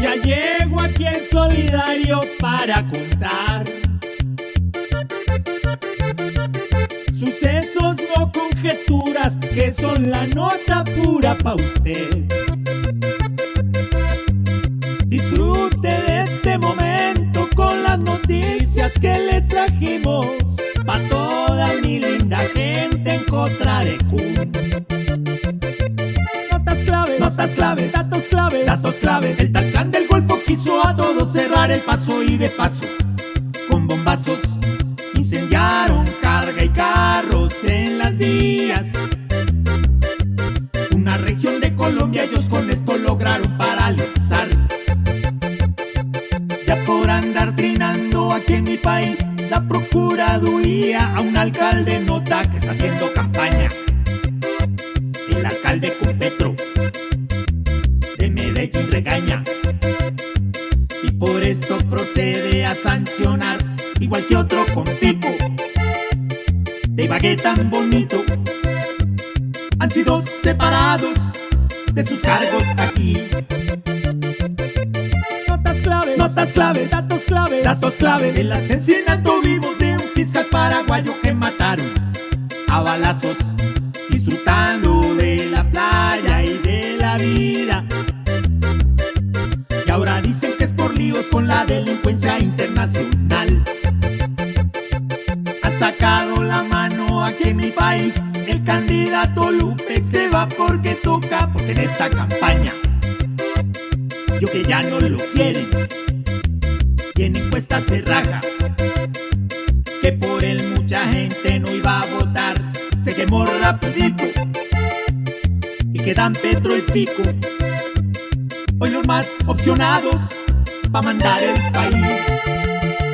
Ya llego aquí en solidario para contar sucesos, conjeturas, que son la nota pura pa' usted. Disfrute de este momento con las noticias que le trajimos pa' toda mi linda gente en contra de Kun. Notas claves, notas claves, datos claves, datos claves. El Talcán del Golfo quiso a todos cerrar el paso y de paso, con bombazos, incendiaron carga y carros en las vías. Lograron paralizar. Ya por andar trinando aquí en mi país, la procuraduría a un alcalde nota que está haciendo campaña. El alcalde con Petro de Medellín regaña y por esto procede a sancionar igual que otro con pico de Ibagué tan bonito han sido separados de sus cargos aquí. Notas claves, notas claves, datos claves, datos claves. El asesinato vivo de un fiscal paraguayo que mataron a balazos, disfrutando de la playa y de la vida. Y ahora dicen que es por líos con la delincuencia internacional. Han sacado la mano aquí en mi país. El candidato Lupe se va porque toca, porque en esta campaña yo que ya no lo quieren. En encuesta se que por él mucha gente no iba a votar. Se quemó rapidito y quedan Petro y Fico. Hoy los más opcionados pa' mandar el país.